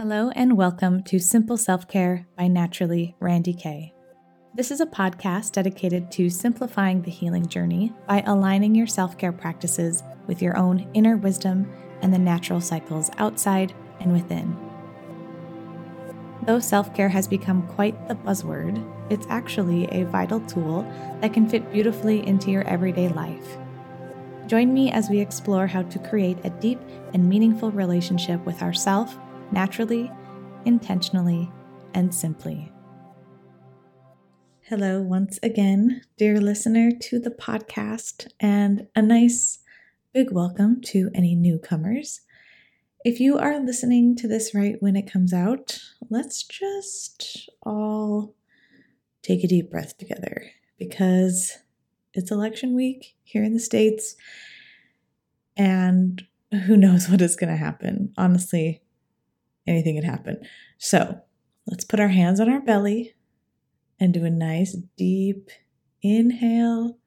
Hello, and welcome to Simple Self Care by Naturally Randy Kay. This is a podcast dedicated to simplifying the healing journey by aligning your self care practices with your own inner wisdom and the natural cycles outside and within. Though self care has become quite the buzzword, it's actually a vital tool that can fit beautifully into your everyday life. Join me as we explore how to create a deep and meaningful relationship with ourself naturally, intentionally, and simply. Hello, once again, dear listener to the podcast, and a nice big welcome to any newcomers. If you are listening to this right when it comes out, let's just all take a deep breath together because it's election week here in the States, and who knows what is going to happen. Honestly, anything could happen. So let's put our hands on our belly and do a nice deep inhale,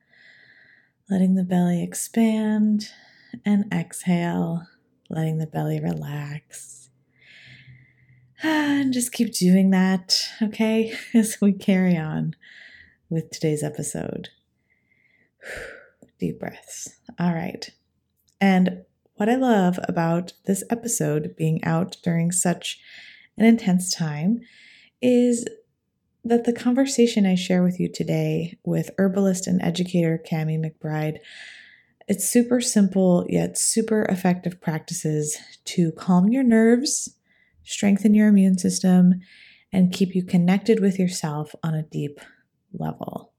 letting the belly expand, and exhale, letting the belly relax. Ah, and just keep doing that, okay, as we carry on with today's episode. Deep breaths. All right. And what I love about this episode being out during such an intense time is that the conversation I share with you today with herbalist and educator Cami McBride it's super simple yet super effective practices to calm your nerves, strengthen your immune system, and keep you connected with yourself on a deep level.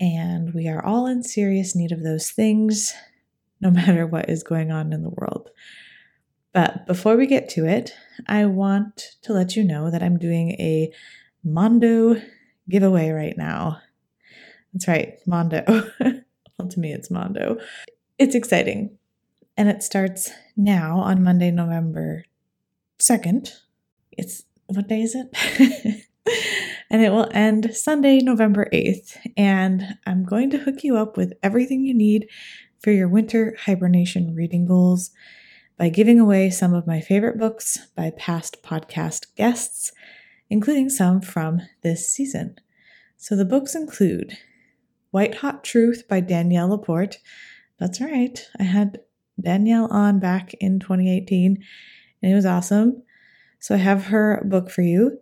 And we are all in serious need of those things no matter what is going on in the world. But before we get to it, I want to let you know that I'm doing a Mondo giveaway right now. That's right, Mondo. well, to me, it's Mondo. It's exciting. And it starts now on Monday, November 2nd. It's what day is it? and it will end Sunday, November 8th. And I'm going to hook you up with everything you need for your winter hibernation reading goals by giving away some of my favorite books by past podcast guests, including some from this season. So the books include White Hot Truth by Danielle Laporte. That's right, I had Danielle on back in 2018 and it was awesome. So I have her book for you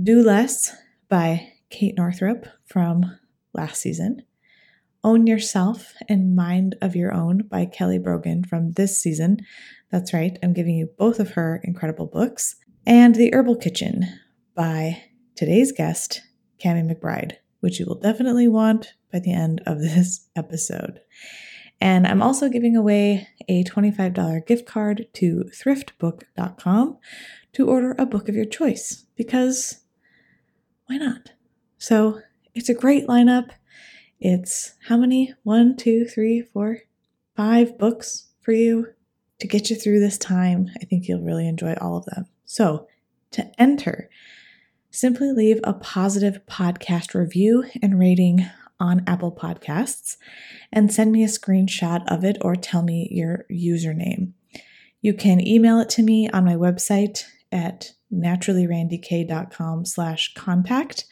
Do Less by Kate Northrup from last season. Own Yourself and Mind of Your Own by Kelly Brogan from this season. That's right, I'm giving you both of her incredible books. And The Herbal Kitchen by today's guest, Cami McBride, which you will definitely want by the end of this episode. And I'm also giving away a $25 gift card to thriftbook.com to order a book of your choice because why not? So it's a great lineup. It's how many? One, two, three, four, five books for you to get you through this time. I think you'll really enjoy all of them. So, to enter, simply leave a positive podcast review and rating on Apple Podcasts and send me a screenshot of it or tell me your username. You can email it to me on my website at naturallyrandyk.com slash contact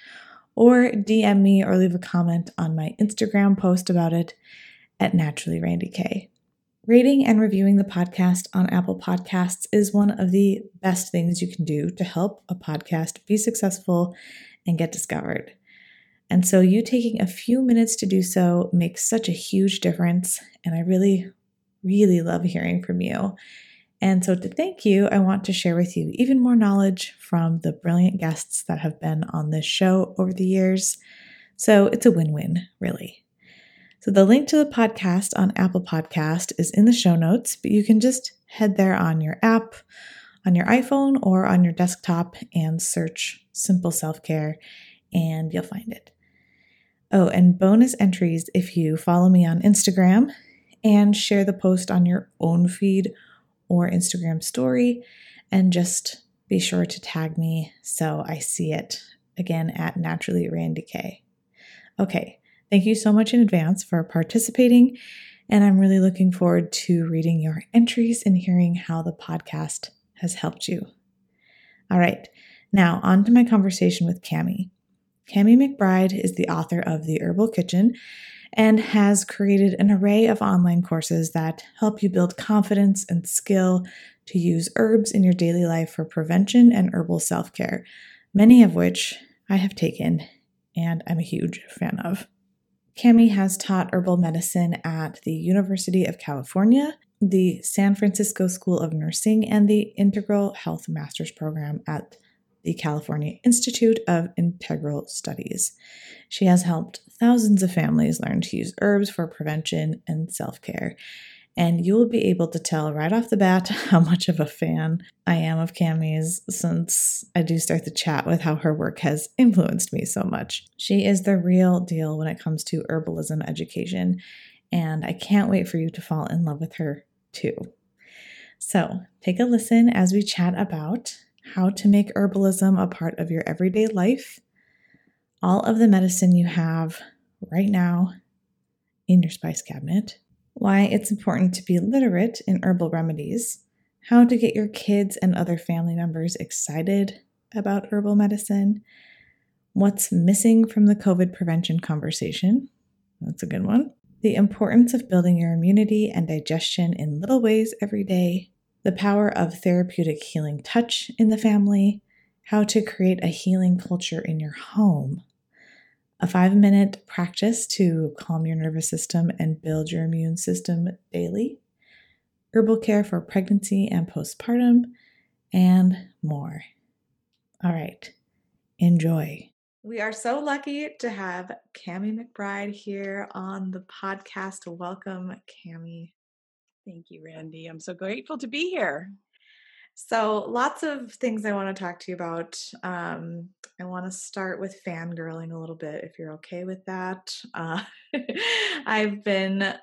or DM me or leave a comment on my Instagram post about it at Naturally Randy K. Rating and reviewing the podcast on Apple Podcasts is one of the best things you can do to help a podcast be successful and get discovered. And so, you taking a few minutes to do so makes such a huge difference. And I really, really love hearing from you. And so, to thank you, I want to share with you even more knowledge from the brilliant guests that have been on this show over the years. So, it's a win win, really. So, the link to the podcast on Apple Podcast is in the show notes, but you can just head there on your app, on your iPhone, or on your desktop and search Simple Self Care, and you'll find it. Oh, and bonus entries if you follow me on Instagram and share the post on your own feed or Instagram story and just be sure to tag me so I see it again at Naturally Randy K. Okay, thank you so much in advance for participating, and I'm really looking forward to reading your entries and hearing how the podcast has helped you. All right, now on to my conversation with Cami. Cami McBride is the author of The Herbal Kitchen and has created an array of online courses that help you build confidence and skill to use herbs in your daily life for prevention and herbal self care, many of which I have taken and I'm a huge fan of. Cami has taught herbal medicine at the University of California, the San Francisco School of Nursing, and the Integral Health Master's Program at the California Institute of Integral Studies. She has helped thousands of families learn to use herbs for prevention and self care. And you will be able to tell right off the bat how much of a fan I am of Cami's since I do start the chat with how her work has influenced me so much. She is the real deal when it comes to herbalism education, and I can't wait for you to fall in love with her too. So take a listen as we chat about how to make herbalism a part of your everyday life, all of the medicine you have right now in your spice cabinet, why it's important to be literate in herbal remedies, how to get your kids and other family members excited about herbal medicine, what's missing from the COVID prevention conversation. That's a good one. The importance of building your immunity and digestion in little ways every day, the power of therapeutic healing touch in the family, how to create a healing culture in your home, a five minute practice to calm your nervous system and build your immune system daily, herbal care for pregnancy and postpartum, and more. All right, enjoy. We are so lucky to have Cami McBride here on the podcast. Welcome, Cami. Thank you, Randy. I'm so grateful to be here. So, lots of things I want to talk to you about. Um, I want to start with fangirling a little bit, if you're okay with that. Uh, I've been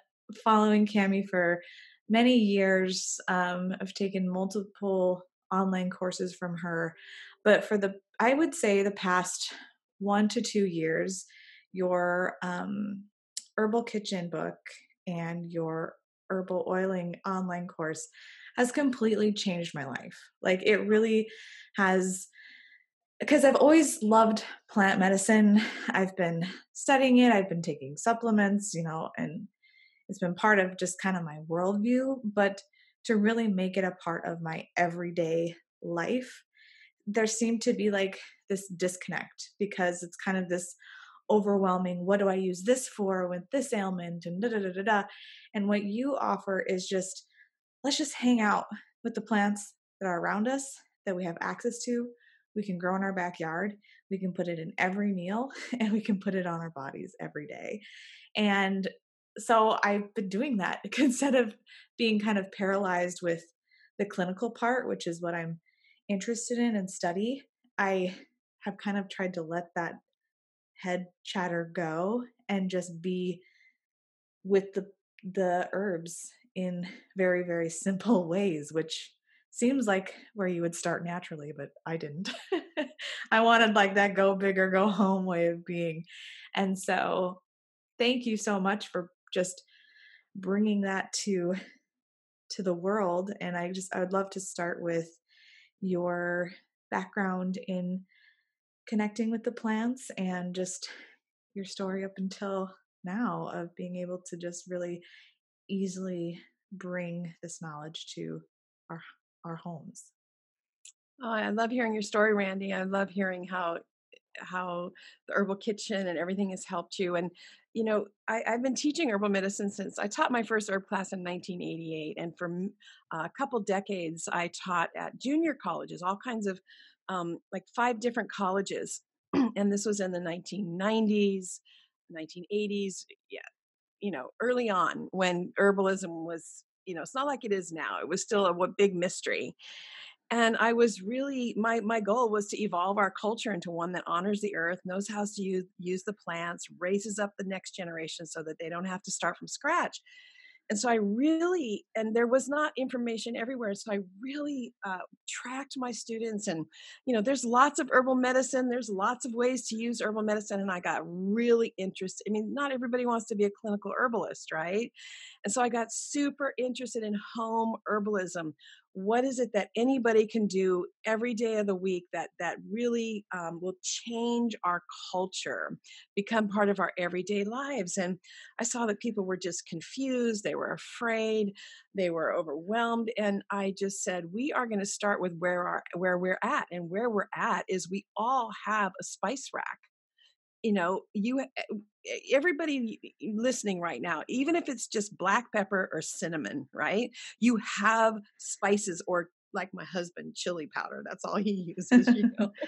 following Cami for many years. Um, I've taken multiple online courses from her, but for the, I would say, the past one to two years, your um, herbal kitchen book and your herbal oiling online course has completely changed my life. Like it really has because I've always loved plant medicine. I've been studying it, I've been taking supplements, you know, and it's been part of just kind of my worldview. But to really make it a part of my everyday life, there seemed to be like this disconnect because it's kind of this overwhelming what do I use this for with this ailment and da da da da da. And what you offer is just let's just hang out with the plants that are around us that we have access to. We can grow in our backyard. We can put it in every meal and we can put it on our bodies every day. And so I've been doing that instead of being kind of paralyzed with the clinical part, which is what I'm interested in and study. I have kind of tried to let that head chatter go and just be with the the herbs in very very simple ways which seems like where you would start naturally but i didn't. I wanted like that go big or go home way of being. And so thank you so much for just bringing that to to the world and i just i would love to start with your background in connecting with the plants and just your story up until now of being able to just really easily bring this knowledge to our our homes. Oh, I love hearing your story, Randy. I love hearing how how the herbal kitchen and everything has helped you. And you know, I, have been teaching herbal medicine since I taught my first herb class in 1988, and for a couple decades, I taught at junior colleges, all kinds of um, like five different colleges, and this was in the 1990s, 1980s. Yeah, you know, early on when herbalism was, you know, it's not like it is now. It was still a, a big mystery. And I was really my my goal was to evolve our culture into one that honors the earth, knows how to use, use the plants, raises up the next generation so that they don't have to start from scratch and so i really and there was not information everywhere so i really uh, tracked my students and you know there's lots of herbal medicine there's lots of ways to use herbal medicine and i got really interested i mean not everybody wants to be a clinical herbalist right And so I got super interested in home herbalism. What is it that anybody can do every day of the week that that really um, will change our culture, become part of our everyday lives? And I saw that people were just confused, they were afraid, they were overwhelmed, and I just said, we are going to start with where our where we're at, and where we're at is we all have a spice rack you know you eh, everybody listening right now even if it's just black pepper or cinnamon right you have spices or like my husband chili powder that's all he uses you know.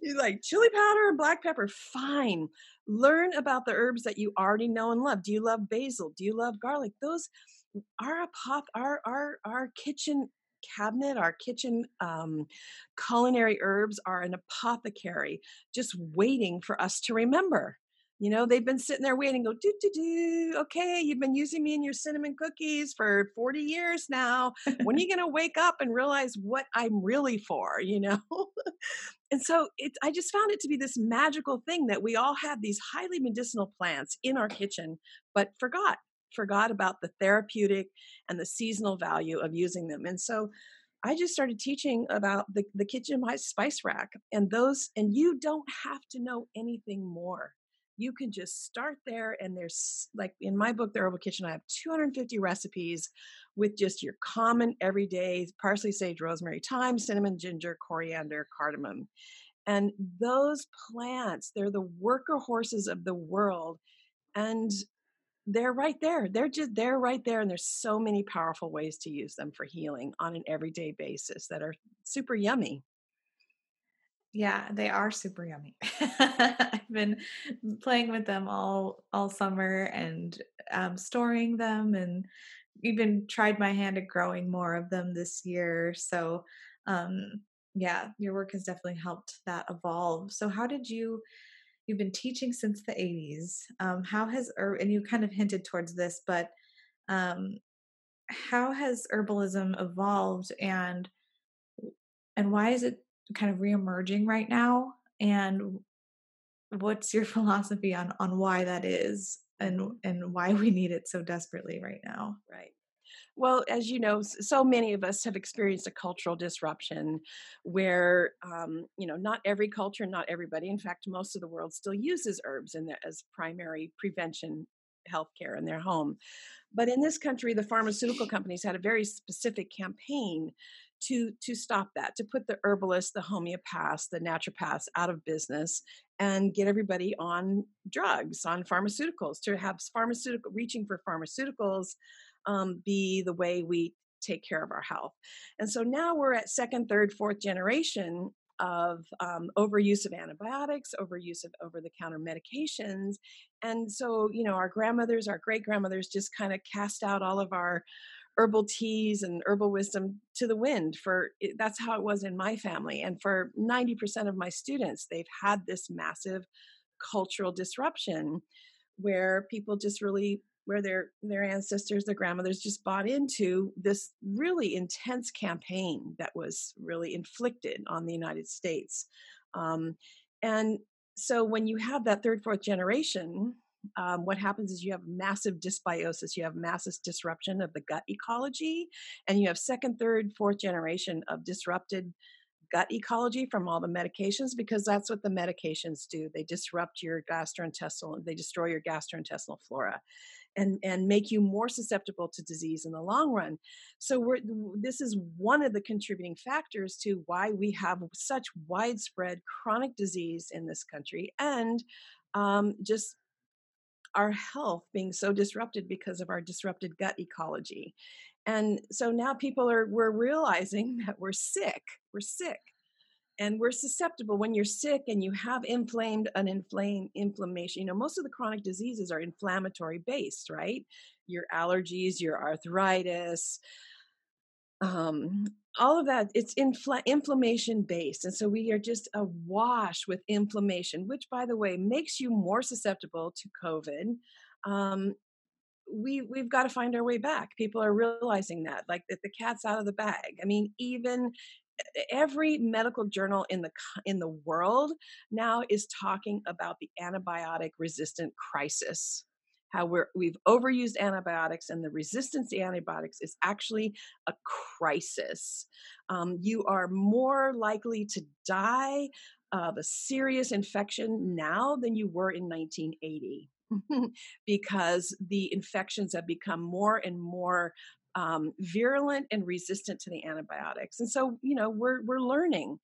You like chili powder and black pepper fine. Learn about the herbs that you already know and love. Do you love basil? Do you love garlic? Those our apoth our our our kitchen cabinet, our kitchen um, culinary herbs are an apothecary just waiting for us to remember. You know, they've been sitting there waiting, go, do, do, do. Okay, you've been using me in your cinnamon cookies for 40 years now. When are you going to wake up and realize what I'm really for, you know? and so it, I just found it to be this magical thing that we all have these highly medicinal plants in our kitchen, but forgot forgot about the therapeutic and the seasonal value of using them. And so I just started teaching about the, the kitchen spice rack and those, and you don't have to know anything more. You can just start there, and there's like in my book, The Herbal Kitchen, I have 250 recipes with just your common everyday parsley, sage, rosemary, thyme, cinnamon, ginger, coriander, cardamom. And those plants, they're the worker horses of the world. And they're right there. They're just they're right there, and there's so many powerful ways to use them for healing on an everyday basis that are super yummy. Yeah, they are super yummy. I've been playing with them all all summer and um, storing them, and even tried my hand at growing more of them this year. So, um, yeah, your work has definitely helped that evolve. So, how did you? you've been teaching since the 80s. Um, how has, or, and you kind of hinted towards this, but um, how has herbalism evolved and and why is it kind of reemerging right now? And what's your philosophy on on why that is and and why we need it so desperately right now? Right. Well, as you know, so many of us have experienced a cultural disruption where, um, you know, not every culture, not everybody, in fact, most of the world still uses herbs in as primary prevention healthcare in their home. But in this country, the pharmaceutical companies had a very specific campaign to to stop that, to put the herbalists, the homeopaths, the naturopaths out of business and get everybody on drugs, on pharmaceuticals, to have pharmaceutical reaching for pharmaceuticals um, be the way we take care of our health. And so now we're at second, third, fourth generation of um, overuse of antibiotics, overuse of over the counter medications. And so, you know, our grandmothers, our great grandmothers just kind of cast out all of our herbal teas and herbal wisdom to the wind for that's how it was in my family and for 90% of my students they've had this massive cultural disruption where people just really where their their ancestors their grandmothers just bought into this really intense campaign that was really inflicted on the united states. Um, and so when you have that third fourth generation um, what happens is you have massive dysbiosis you have massive disruption of the gut ecology and you have second third fourth generation of disrupted gut ecology from all the medications because that's what the medications do. They disrupt your gastrointestinal they destroy your gastrointestinal flora and and make you more susceptible to disease in the long run. So we're this is one of the contributing factors to why we have such widespread chronic disease in this country and um, just our health being so disrupted because of our disrupted gut ecology. And so now people are we're realizing that we're sick we're sick and we're susceptible. When you're sick and you have inflamed an inflamed inflammation you know most of the chronic diseases are inflammatory based right? Your allergies your arthritis um, all of that it's infl- inflammation based and so we are just awash with inflammation which by the way makes you more susceptible to covid um, we we've got to find our way back. People are realizing that like that the cat's out of the bag. I mean even every medical journal in the in the world now is talking about the antibiotic resistant crisis how we're we've overused antibiotics and the resistance to antibiotics is actually a crisis. Um, you are more likely to die of a serious infection now than you were in 1980 because the infections have become more and more um, virulent and resistant to the antibiotics. And so you know we're we're learning.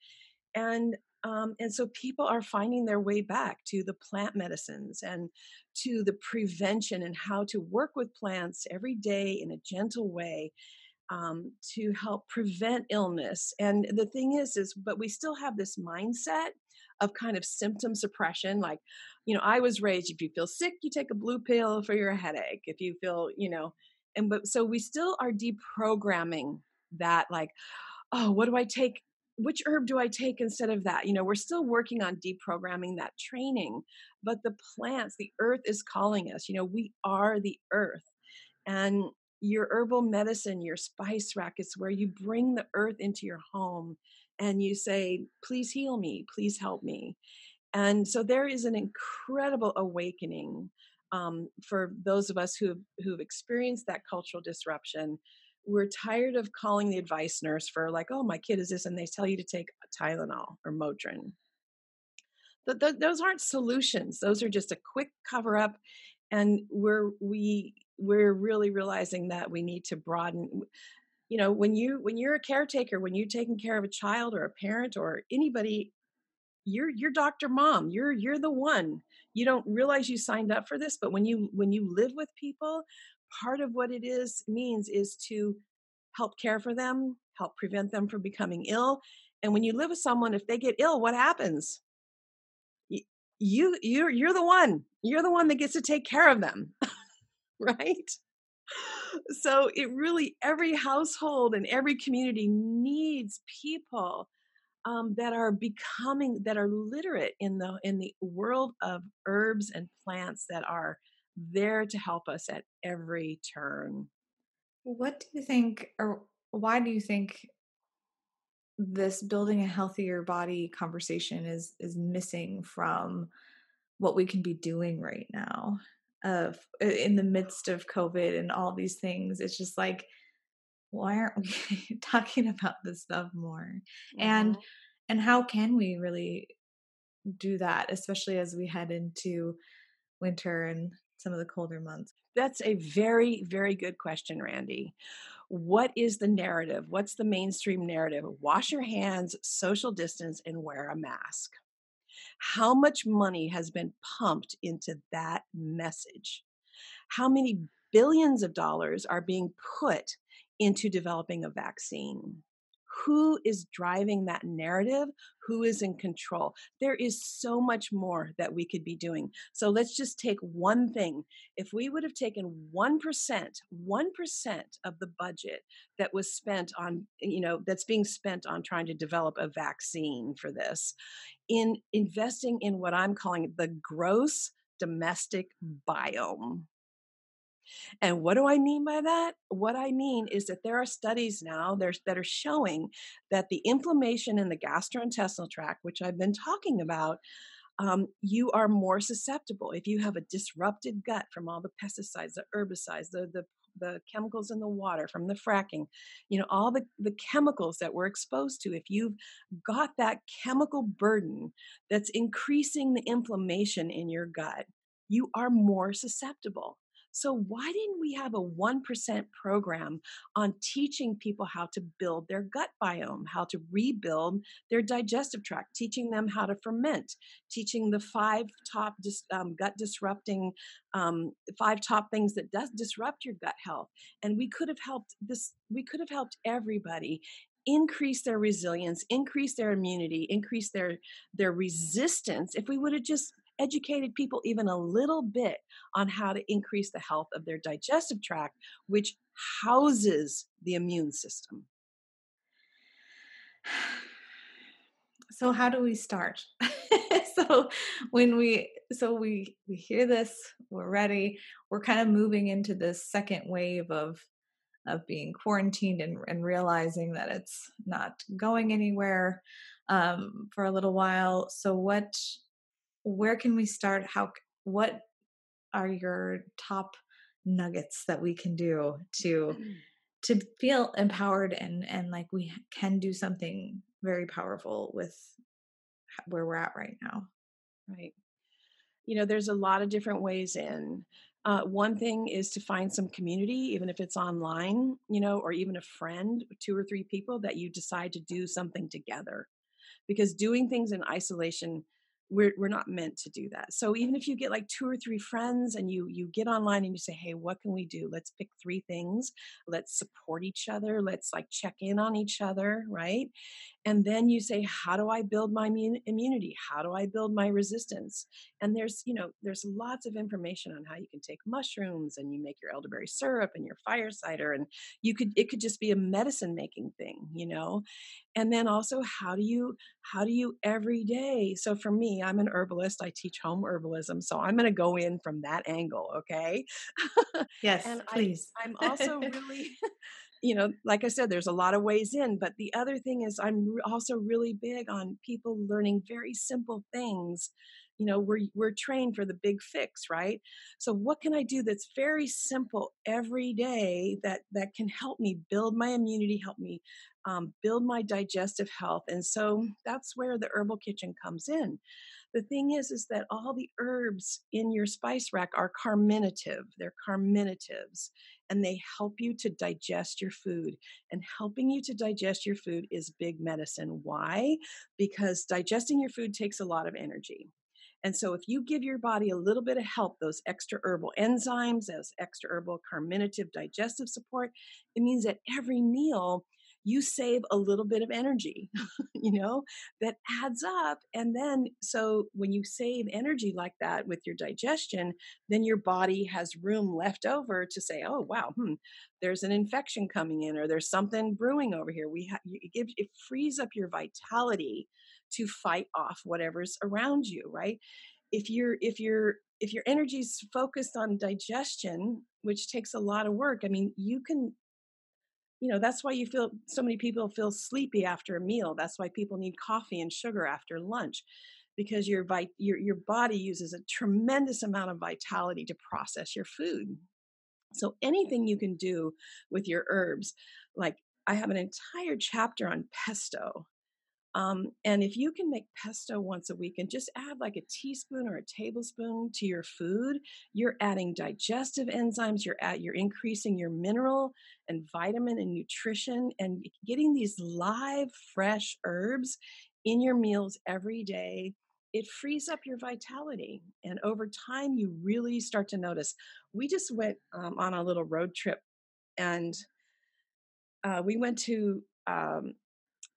And um, and so people are finding their way back to the plant medicines and to the prevention and how to work with plants every day in a gentle way um, to help prevent illness. And the thing is, is but we still have this mindset of kind of symptom suppression. Like, you know, I was raised if you feel sick, you take a blue pill for your headache. If you feel, you know, and but so we still are deprogramming that. Like, oh, what do I take? Which herb do I take instead of that? You know, we're still working on deprogramming that training, but the plants, the earth is calling us. You know, we are the earth. And your herbal medicine, your spice rack, it's where you bring the earth into your home and you say, please heal me, please help me. And so there is an incredible awakening um, for those of us who've, who've experienced that cultural disruption. We're tired of calling the advice nurse for, like, oh, my kid is this, and they tell you to take Tylenol or Motrin. Th- th- those aren't solutions, those are just a quick cover up. And we're, we we're really realizing that we need to broaden you know when you when you're a caretaker when you're taking care of a child or a parent or anybody you're your doctor mom you're you're the one you don't realize you signed up for this but when you when you live with people part of what it is means is to help care for them help prevent them from becoming ill and when you live with someone if they get ill what happens you you're you're the one you're the one that gets to take care of them right? So it really, every household and every community needs people um, that are becoming that are literate in the in the world of herbs and plants that are there to help us at every turn. What do you think, or why do you think this building a healthier body conversation is is missing from what we can be doing right now? of in the midst of COVID and all these things. It's just like, why aren't we talking about this stuff more? Mm-hmm. And and how can we really do that, especially as we head into winter and some of the colder months? That's a very, very good question, Randy. What is the narrative? What's the mainstream narrative? Wash your hands, social distance, and wear a mask how much money has been pumped into that message? How many billions of dollars are being put into developing a vaccine? Who is driving that narrative, who is in control. There is so much more that we could be doing. So let's just take one thing. If we would have taken 1%, 1% of the budget that was spent on, you know, that's being spent on trying to develop a vaccine for this, in investing in what I'm calling the gross domestic biome and what do I mean by that? What I mean is that there are studies now that are showing that the inflammation in the gastrointestinal tract, which I've been talking about, um, you are more susceptible if you have a disrupted gut from all the pesticides, the herbicides, the, the the chemicals in the water from the fracking, you know, all the, the chemicals that we're exposed to, if you've got that chemical burden that's increasing the inflammation in your gut, you are more susceptible. So, why didn't we have a 1% program on teaching people how to build their gut biome, how to rebuild their digestive tract, teaching them how to ferment, teaching the five top dis, um, gut disrupting, um, five top things that does disrupt your gut health? And we could have helped this, we could have helped everybody increase their resilience increase their immunity increase their their resistance if we would have just educated people even a little bit on how to increase the health of their digestive tract, which houses the immune system. So how do we start? so when we so we we hear this, we're ready, we're kind of moving into this second wave of of being quarantined and, and realizing that it's not going anywhere um, for a little while. So what where can we start? How what are your top nuggets that we can do to to feel empowered and and like we can do something very powerful with where we're at right now? Right. You know there's a lot of different ways in. Uh, one thing is to find some community even if it's online you know or even a friend two or three people that you decide to do something together. Because doing things in isolation we're we're not meant to do that. So even if you get like two or three friends and you you get online and you say, "Hey, what can we do? Let's pick three things. Let's support each other. Let's like check in on each other, right?" And then you say, "How do I build my immunity? How do I build my resistance?" And there's, you know, there's lots of information on how you can take mushrooms and you make your elderberry syrup and your fire cider and you could it could just be a medicine making thing, you know and then also how do you how do you every day? So for me i'm an herbalist i teach home herbalism so i'm going to go in from that angle okay? Yes and please. I, i'm also really you know like i said there's a lot of ways in but the other thing is i'm also really big on people learning very simple things you know we're we're trained for the big fix right? So what can i do that's very simple every day that that can help me build my immunity help me um, build my digestive health and so that's where the herbal kitchen comes in. The thing is is that all the herbs in your spice rack are carminative they're carminatives and they help you to digest your food and helping you to digest your food is big medicine. Why? Because digesting your food takes a lot of energy. And so, if you give your body a little bit of help, those extra herbal enzymes, those extra herbal carminative digestive support, it means that every meal you save a little bit of energy, you know, that adds up. And then, so when you save energy like that with your digestion, then your body has room left over to say, oh, wow, hmm, there's an infection coming in or there's something brewing over here. We have, it, gives, it frees up your vitality to fight off whatever's around you right if you're if you're if your energy's focused on digestion which takes a lot of work i mean you can you know that's why you feel so many people feel sleepy after a meal that's why people need coffee and sugar after lunch because your your your body uses a tremendous amount of vitality to process your food. So anything you can do with your herbs like i have an entire chapter on pesto um, and if you can make pesto once a week and just add like a teaspoon or a tablespoon to your food, you're adding digestive enzymes, you're at you're increasing your mineral and vitamin and nutrition and getting these live fresh herbs in your meals every day. It frees up your vitality. And over time, you really start to notice. We just went um, on a little road trip and uh, we went to um,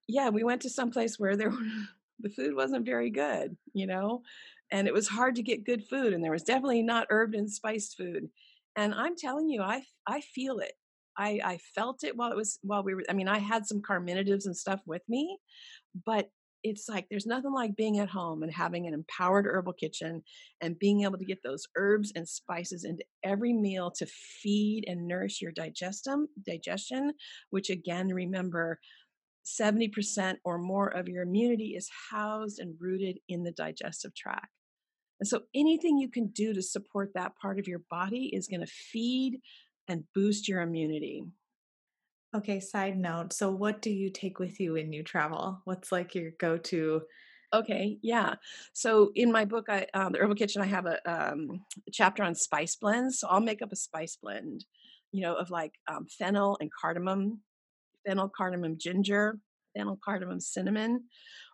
yeah, we went to some place where there the food wasn't very good, you know, and it was hard to get good food, and there was definitely not herbed and spiced food. And I'm telling you, I I feel it. I I felt it while it was while we were. I mean, I had some carminatives and stuff with me, but it's like there's nothing like being at home and having an empowered herbal kitchen and being able to get those herbs and spices into every meal to feed and nourish your digestum digestion which again remember 70% or more of your immunity is housed and rooted in the digestive tract. And so anything you can do to support that part of your body is going to feed and boost your immunity. Okay, side note. So, what do you take with you when you travel? What's like your go to? Okay, yeah. So, in my book, I, um, The Herbal Kitchen, I have a, um, a, chapter on spice blends. So, I'll make up a spice blend, you know, of like um, fennel and cardamom fennel, cardamom, ginger, fennel, cardamom, cinnamon,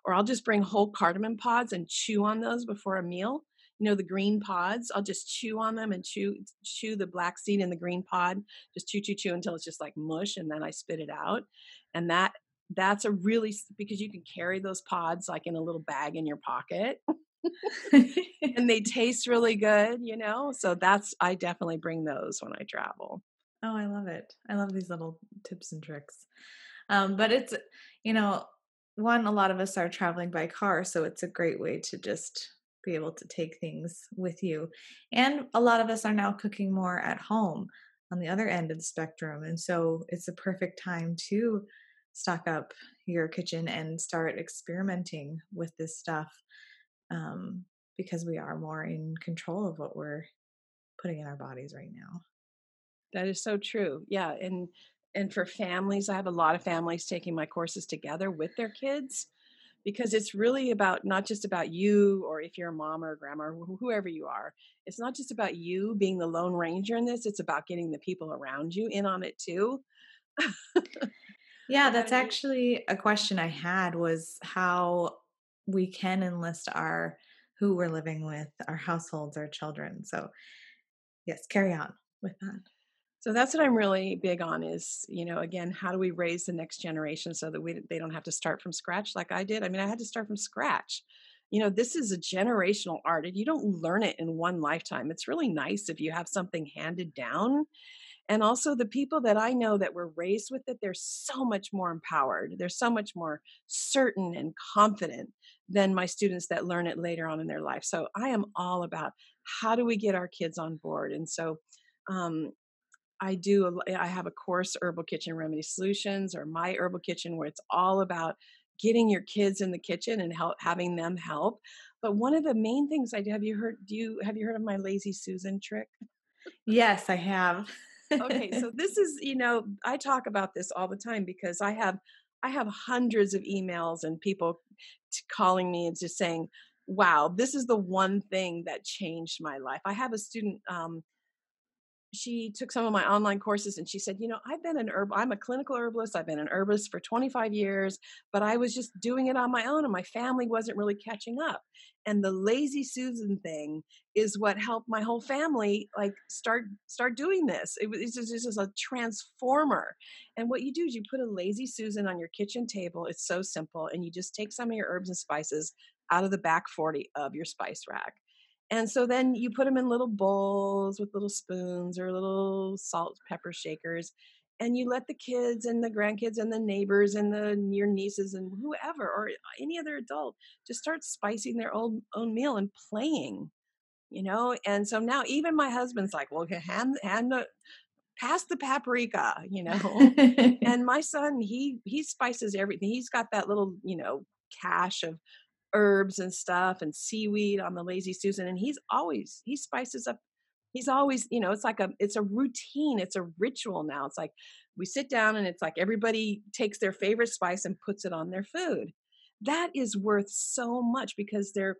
or I'll just bring whole cardamom pods and chew on those before a meal. You know the green pods. I'll just chew on them and chew chew the black seed in the green pod. Just chew, chew, chew until it's just like mush, and then I spit it out. And that that's a really because you can carry those pods like in a little bag in your pocket. and they taste really good, you know. So that's I definitely bring those when I travel. Oh, I love it. I love these little tips and tricks. Um, but it's, you know, one, a lot of us are traveling by car, so it's a great way to just be able to take things with you. And a lot of us are now cooking more at home on the other end of the spectrum. And so it's a perfect time to stock up your kitchen and start experimenting with this stuff um, because we are more in control of what we're putting in our bodies right now. That is so true. Yeah, and and for families, I have a lot of families taking my courses together with their kids because it's really about not just about you or if you're a mom or a grandma or whoever you are. It's not just about you being the lone ranger in this, it's about getting the people around you in on it too. yeah, that's actually a question I had was how we can enlist our who we're living with, our households, our children. So, yes, carry on with that. So that's what I'm really big on is, you know, again, how do we raise the next generation so that we they don't have to start from scratch like I did? I mean, I had to start from scratch. You know, this is a generational art and you don't learn it in one lifetime. It's really nice if you have something handed down. And also the people that I know that were raised with it, they're so much more empowered. They're so much more certain and confident than my students that learn it later on in their life. So I am all about how do we get our kids on board? And so um, I do, I have a course, Herbal Kitchen Remedy Solutions, or My Herbal Kitchen, where it's all about getting your kids in the kitchen and help, having them help. But one of the main things I do, have you heard, do you, have you heard of my Lazy Susan trick? Yes, I have. okay, so this is, you know, I talk about this all the time because I have, I have hundreds of emails and people t- calling me and just saying, wow, this is the one thing that changed my life. I have a student, um, she took some of my online courses and she said, You know, I've been an herb, I'm a clinical herbalist. I've been an herbalist for 25 years, but I was just doing it on my own and my family wasn't really catching up. And the lazy Susan thing is what helped my whole family like start start doing this. It was just, just a transformer. And what you do is you put a lazy Susan on your kitchen table. It's so simple. And you just take some of your herbs and spices out of the back 40 of your spice rack and so then you put them in little bowls with little spoons or little salt pepper shakers. And you let the kids and the grandkids and the neighbors and the your nieces and whoever or any other adult just start spicing their own own meal and playing, you know. And so now even my husband's like, "Well, hand hand the pass the paprika," you know. and my son, he he spices everything. He's got that little, you know, cache of herbs and stuff and seaweed on the lazy susan and he's always he spices up he's always you know it's like a it's a routine it's a ritual now it's like we sit down and it's like everybody takes their favorite spice and puts it on their food. That is worth so much because they're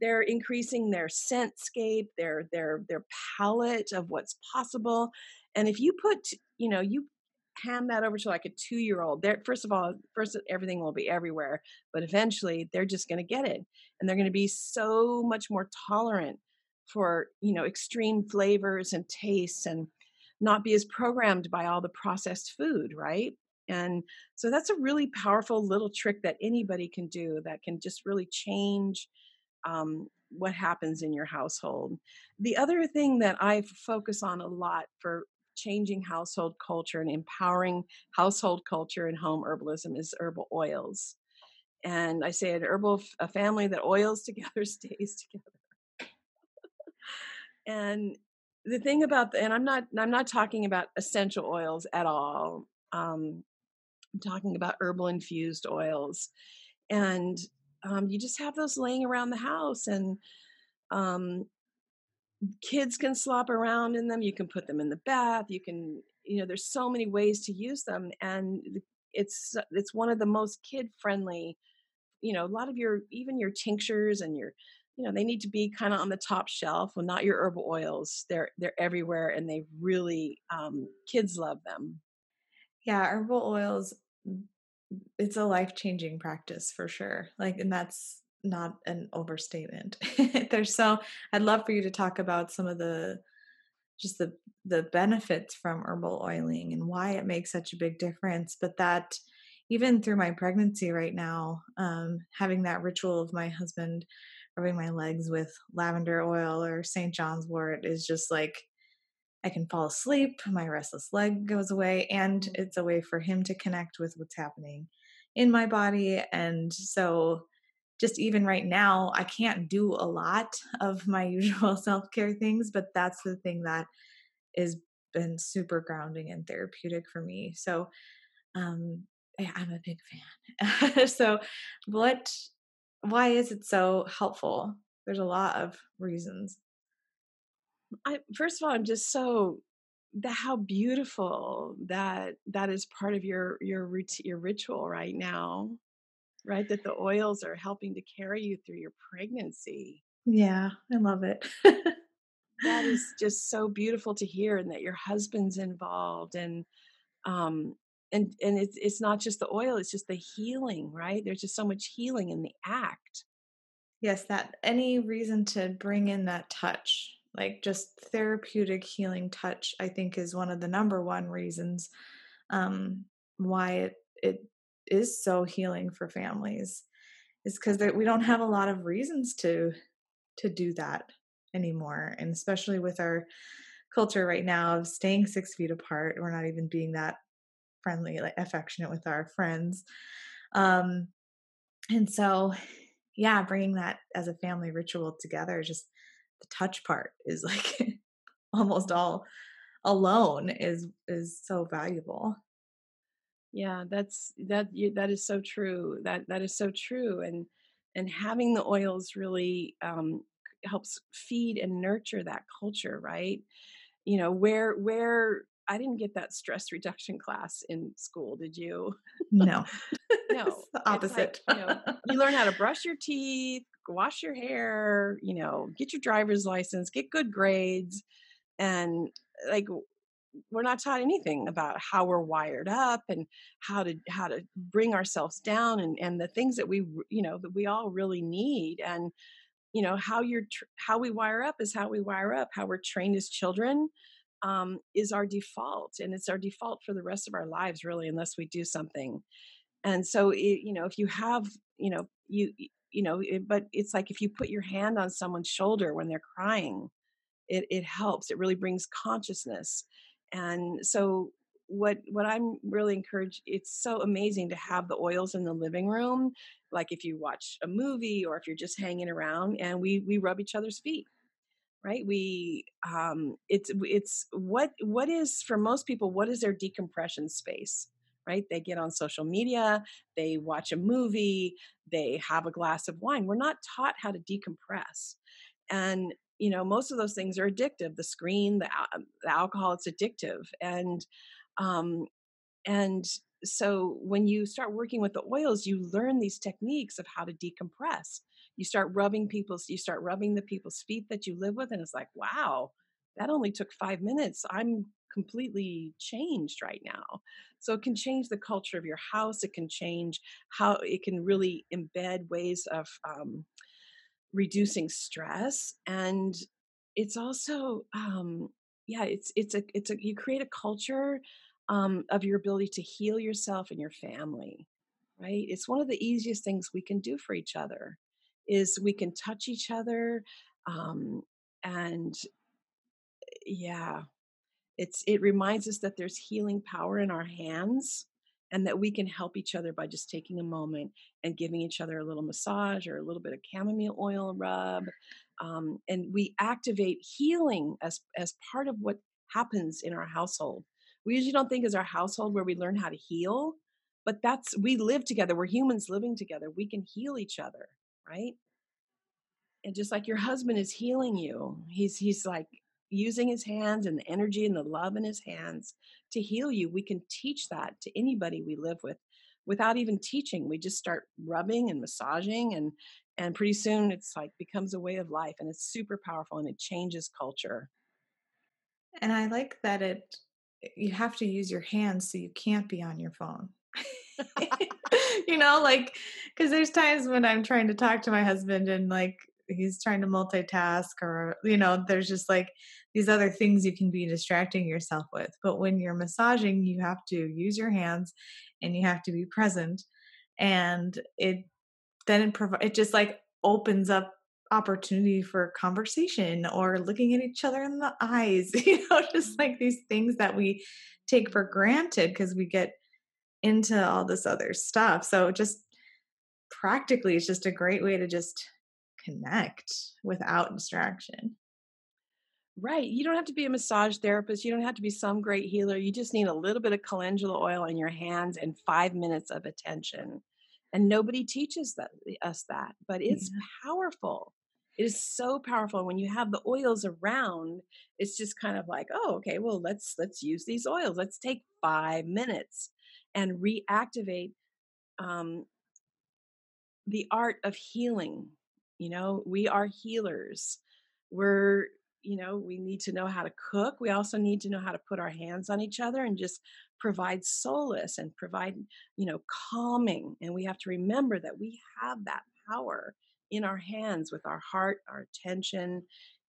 they're increasing their scentscape their their their palette of what's possible and if you put you know you hand that over to like a two year old there first of all first everything will be everywhere but eventually they're just going to get it and they're going to be so much more tolerant for you know extreme flavors and tastes and not be as programmed by all the processed food right and so that's a really powerful little trick that anybody can do that can just really change um, what happens in your household. The other thing that I focus on a lot for changing household culture and empowering household culture and home herbalism is herbal oils. And I say an herbal family that oils together stays together. and the thing about the, and I'm not I'm not talking about essential oils at all. Um, I'm talking about herbal infused oils, and um, you just have those laying around the house, and um, kids can slop around in them you can put them in the bath you can you know there's so many ways to use them and it's it's one of the most kid friendly you know a lot of your even your tinctures and your you know they need to be kind of on the top shelf well not your herbal oils they're they're everywhere and they really um, kids love them. Yeah herbal oils it's a life changing practice for sure like and that's not an overstatement. There's so I'd love for you to talk about some of the just the the benefits from herbal oiling and why it makes such a big difference. But that even through my pregnancy right now, um, having that ritual of my husband rubbing my legs with lavender oil or St. John's wort is just like I can fall asleep, my restless leg goes away, and it's a way for him to connect with what's happening in my body. And so just even right now, I can't do a lot of my usual self care things, but that's the thing that has been super grounding and therapeutic for me. So, um, I'm a big fan. so, what, why is it so helpful? There's a lot of reasons. I first of all, I'm just so the how beautiful that that is part of your your routine, your ritual right now, right? That the oils are helping to carry you through your pregnancy. Yeah, I love it. That is just so beautiful to hear, and that your husband's involved, and um, and and it's it's not just the oil; it's just the healing, right? There's just so much healing in the act. Yes, that any reason to bring in that touch, like just therapeutic healing touch, I think is one of the number one reasons um, why it it is so healing for families, is because we don't have a lot of reasons to to do that anymore, and especially with our culture right now of staying six feet apart, we're not even being that friendly, like affectionate with our friends. Um, and so yeah, bringing that as a family ritual together, just the touch part is like almost all alone is is so valuable. Yeah, that's that you, that is so true. That that is so true, and and having the oils really um, helps feed and nurture that culture, right? You know, where where I didn't get that stress reduction class in school. Did you? No, No, it's the it's like, opposite. you know, you learn how to brush your teeth, wash your hair, you know, get your driver's license, get good grades, and like we're not taught anything about how we're wired up and how to how to bring ourselves down and and the things that we you know that we all really need. And you know how you're how we wire up is how we wire up. How we're trained as children um, is our default and it's our default for the rest of our lives really unless we do something. And so it, you know if you have you know you you know it, but it's like if you put your hand on someone's shoulder when they're crying it it helps. It really brings consciousness and so what what i'm really encouraged it's so amazing to have the oils in the living room like if you watch a movie or if you're just hanging around and we we rub each other's feet right? We um it's it's what what is for most people what is their decompression space right? They get on social media they watch a movie they have a glass of wine. We're not taught how to decompress. And you know most of those things are addictive the screen the, the alcohol it's addictive and um and so when you start working with the oils, you learn these techniques of how to decompress. You start rubbing people's, you start rubbing the people's feet that you live with, and it's like, wow, that only took five minutes. I'm completely changed right now. So it can change the culture of your house. It can change how it can really embed ways of um, reducing stress and it's also um yeah it's it's a it's a you create a culture um of your ability to heal yourself and your family right? It's one of the easiest things we can do for each other is we can touch each other um and yeah it's it reminds us that there's healing power in our hands and that we can help each other by just taking a moment and giving each other a little massage or a little bit of chamomile oil rub. Um, and we activate healing as as part of what happens in our household. We usually don't think as our household where we learn how to heal, but that's we live together. We're humans living together. We can heal each other, right? and just like your husband is healing you he's he's like using his hands and the energy and the love in his hands to heal you we can teach that to anybody we live with without even teaching we just start rubbing and massaging and and pretty soon it's like becomes a way of life and it's super powerful and it changes culture And I like that it you have to use your hands so you can't be on your phone. you know, like because there's times when I'm trying to talk to my husband and like he's trying to multitask or you know, there's just like these other things you can be distracting yourself with. But when you're massaging, you have to use your hands and you have to be present. And it then it provi- it just like opens up opportunity for conversation or looking at each other in the eyes you know just mm-hmm. like these things that we take for granted because we get into all this other stuff. So just practically it's just a great way to just connect without distraction right you don't have to be a massage therapist you don't have to be some great healer you just need a little bit of calendula oil in your hands and five minutes of attention and nobody teaches that, us that but it's yeah. powerful It is so powerful. When you have the oils around, it's just kind of like, oh, okay, well, let's let's use these oils. Let's take five minutes and reactivate um, the art of healing. You know, we are healers. We're you know, we need to know how to cook. We also need to know how to put our hands on each other and just provide solace and provide, you know, calming. And we have to remember that we have that power in our hands with our heart, our attention,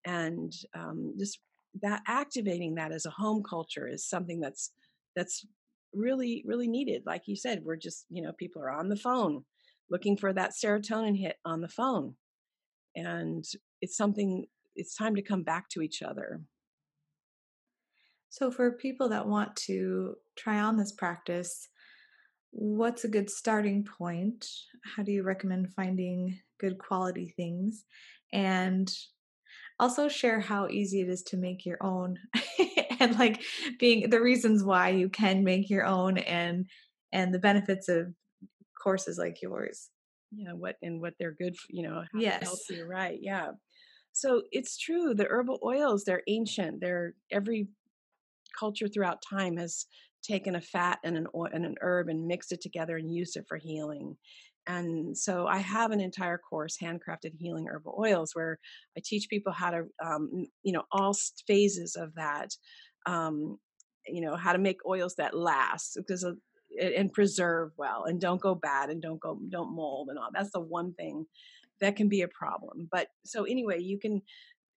and um, just that activating that as a home culture is something that's that's really really needed. Like you said, we're just you know people are on the phone looking for that serotonin hit on the phone, and it's something. It's time to come back to each other. So, for people that want to try on this practice, what's a good starting point? How do you recommend finding good quality things? And also share how easy it is to make your own and like being the reasons why you can make your own and and the benefits of courses like yours. Yeah, what and what they're good for, you know, how yes. healthy, right. Yeah. So it's true. The herbal oils, they're ancient. They're every culture throughout time has taken a fat and an oil and an herb and mixed it together and used it for healing. And so I have an entire course, handcrafted healing herbal oils, where I teach people how to, um, you know, all phases of that, um, you know, how to make oils that last because of, and preserve well and don't go bad and don't go don't mold and all. That's the one thing that can be a problem. But so anyway, you can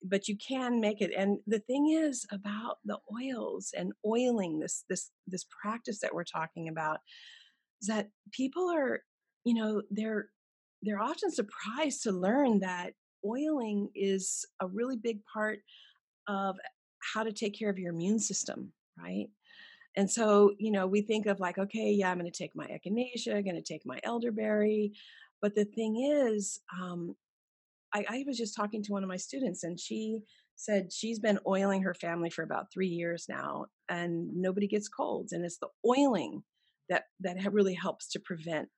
but you can make it and the thing is about the oils and oiling this this this practice that we're talking about is that people are you know they're they're often surprised to learn that oiling is a really big part of how to take care of your immune system right and so you know we think of like okay yeah i'm going to take my echinacea going to take my elderberry but the thing is um, I, I was just talking to one of my students and she said she's been oiling her family for about three years now and nobody gets colds and it's the oiling that that really helps to prevent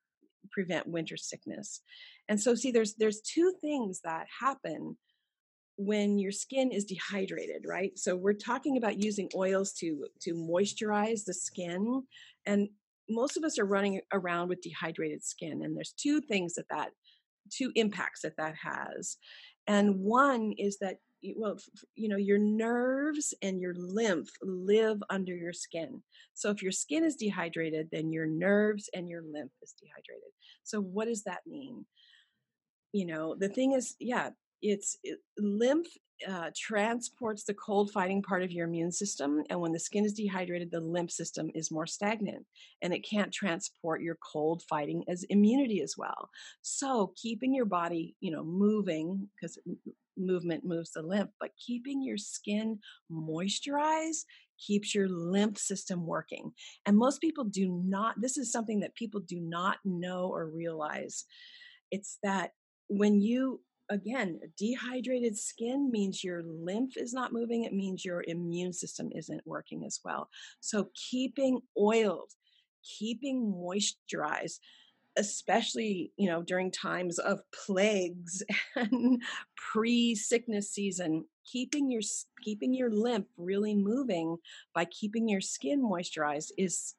prevent winter sickness. And so see there's there's two things that happen when your skin is dehydrated right? So we're talking about using oils to to moisturize the skin and most of us are running around with dehydrated skin and there's two things that that two impacts that that has. And one is that well you know your nerves and your lymph live under your skin. So if your skin is dehydrated then your nerves and your lymph is dehydrated. So what does that mean? You know the thing is yeah it's it, lymph uh, transports the cold fighting part of your immune system and when the skin is dehydrated the lymph system is more stagnant and it can't transport your cold fighting as immunity as well. So keeping your body you know moving because movement moves the lymph but keeping your skin moisturized keeps your lymph system working. And most people do not this is something that people do not know or realize. It's that when you again, dehydrated skin means your lymph is not moving. It means your immune system isn't working as well. So keeping oiled, keeping moisturized, especially you know during times of plagues and pre-sickness season keeping your keeping your lymph really moving by keeping your skin moisturized is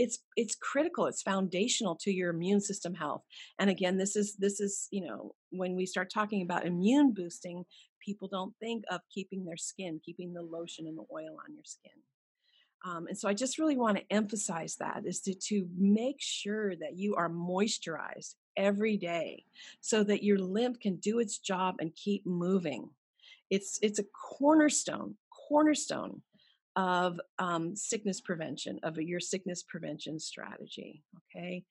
it's it's critical it's foundational to your immune system health. And again this is this is you know when we start talking about immune boosting people don't think of keeping their skin keeping the lotion and the oil on your skin. Um, and so i just really want to emphasize that is to, to make sure that you are moisturized every day so that your lymph can do its job and keep moving. It's it's a cornerstone cornerstone of um, sickness prevention, of your sickness prevention strategy. Okay,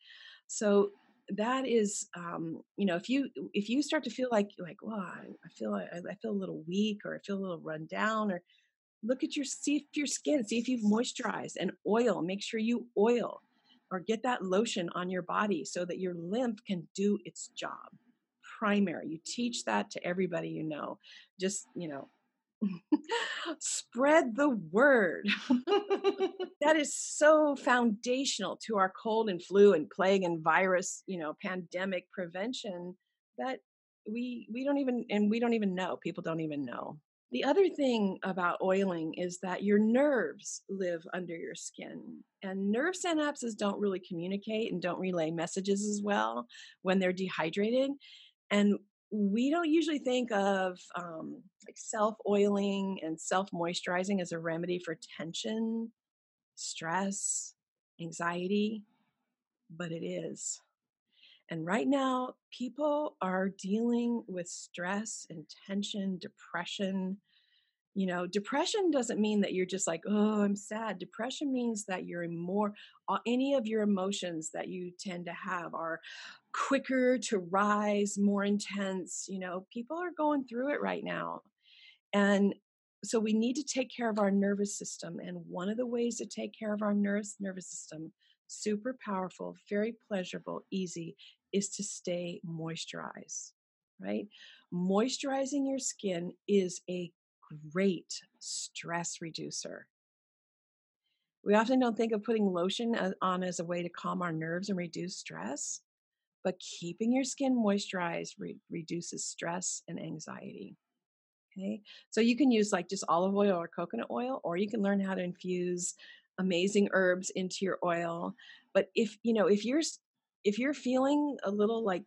so that is, um, you know, if you if you start to feel like like, well, I, feel I, I feel a little weak, or I feel a little run down, or look at your see if your skin, see if you've moisturized and oil. Make sure you oil or get that lotion on your body so that your lymph can do its job primary you teach that to everybody you know just you know spread the word. that is so foundational to our cold and flu and plague and virus, you know, pandemic prevention that we we don't even and we don't even know people don't even know the other thing about oiling is that your nerves live under your skin and nerve synapses don't really communicate and don't relay messages as well when they're dehydrated and we don't usually think of um, like self oiling and self moisturizing as a remedy for tension stress anxiety but it is and right now, people are dealing with stress and tension, depression. You know, depression doesn't mean that you're just like, oh, I'm sad. Depression means that you're more, any of your emotions that you tend to have are quicker to rise, more intense. You know, people are going through it right now. And so we need to take care of our nervous system. And one of the ways to take care of our nervous nervous system, super powerful, very pleasurable, easy, is to stay moisturized, right? Moisturizing your skin is a great stress reducer. We often don't think of putting lotion uh, on as a way to calm our nerves and reduce stress, but keeping your skin moisturized re- reduces stress and anxiety. Okay, so you can use like just olive oil or coconut oil, or you can learn how to infuse amazing herbs into your oil. But if you know, if you're if you're feeling a little like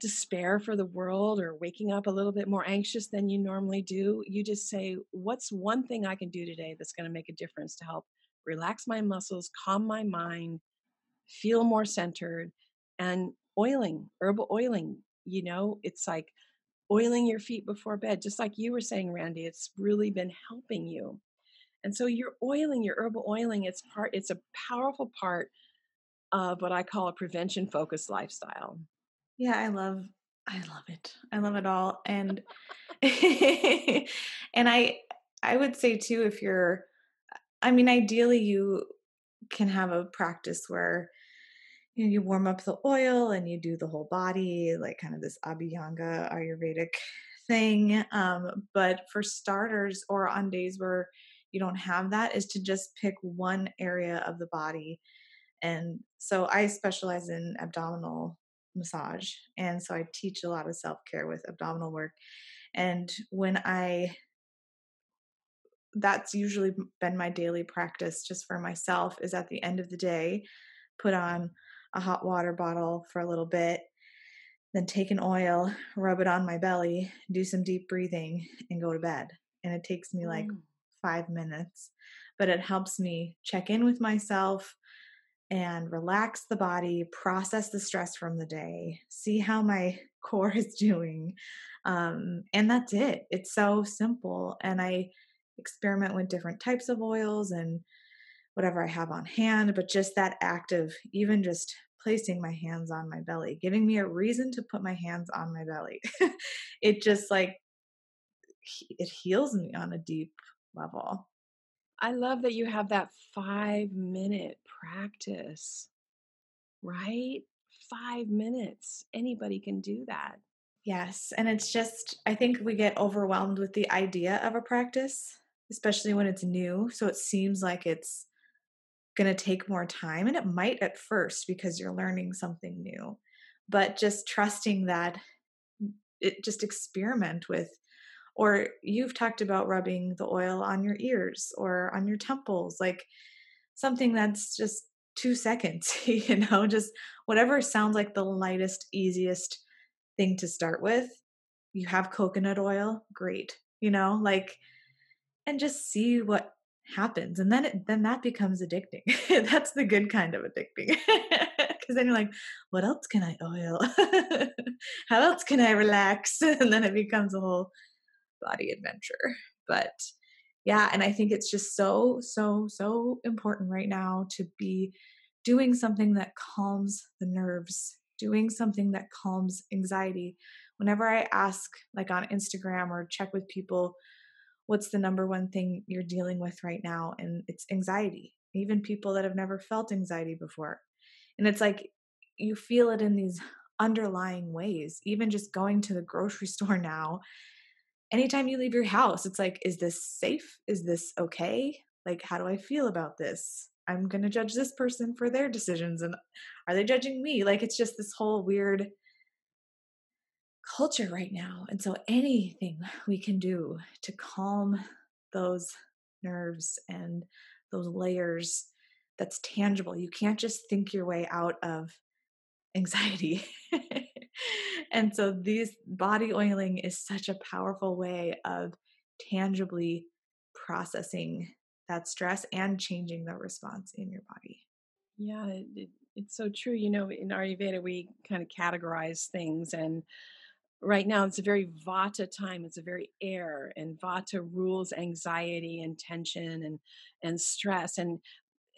despair for the world or waking up a little bit more anxious than you normally do, you just say, What's one thing I can do today that's going to make a difference to help relax my muscles, calm my mind, feel more centered? And oiling, herbal oiling, you know, it's like oiling your feet before bed, just like you were saying, Randi, it's really been helping you. And so you're oiling, your herbal oiling, it's part, it's a powerful part of what I call a prevention focused lifestyle. Yeah, I love I love it. I love it all. And and I I would say too if you're I mean ideally you can have a practice where you know you warm up the oil and you do the whole body like kind of this abhyanga ayurvedic thing um but for starters or on days where you don't have that is to just pick one area of the body and so I specialize in abdominal massage. And so I teach a lot of self care with abdominal work. And when I, that's usually been my daily practice just for myself, is at the end of the day, put on a hot water bottle for a little bit, then take an oil, rub it on my belly, do some deep breathing, and go to bed. And it takes me like mm. five minutes, but it helps me check in with myself, and relax the body, process the stress from the day, see how my core is doing. Um, and that's it. It's so simple. And I experiment with different types of oils and whatever I have on hand, but just that act of even just placing my hands on my belly, giving me a reason to put my hands on my belly. it just like, it heals me on a deep level. I love that you have that five minute practice, right? Five minutes. Anybody can do that. Yes. And it's just, I think we get overwhelmed with the idea of a practice, especially when it's new. So it seems like it's going to take more time. And it might at first because you're learning something new. But just trusting that mm, it just experiment with or you've talked about rubbing the oil on your ears or on your temples like something that's just two seconds you know just whatever sounds like the lightest easiest thing to start with you have coconut oil great you know like and just see what happens and then it, then that becomes addicting that's the good kind of addicting because then you're like what else can i oil how else can i relax and then it becomes a whole body adventure. But yeah, and I think it's just so, so, so important right now to be doing something that calms the nerves, doing something that calms anxiety. Whenever I ask, like on Instagram or check with people, what's the number one thing you're dealing with right now? And it's anxiety, even people that have never felt anxiety before. And it's like you feel it in these underlying ways, even just going to the grocery store now anytime you leave your house, it's like, is this safe? Is this okay? Like, how do I feel about this? I'm going to judge this person for their decisions. And are they judging me? Like, it's just this whole weird culture right now. And so anything we can do to calm those nerves and those layers that's tangible. You can't just think your way out of anxiety. and so these body oiling is such a powerful way of tangibly processing that stress and changing the response in your body. Yeah, it, it's so true. You know, in Ayurveda, we kind of categorize things, and right now it's a very vata time it's a very air and vata rules anxiety and tension and and stress and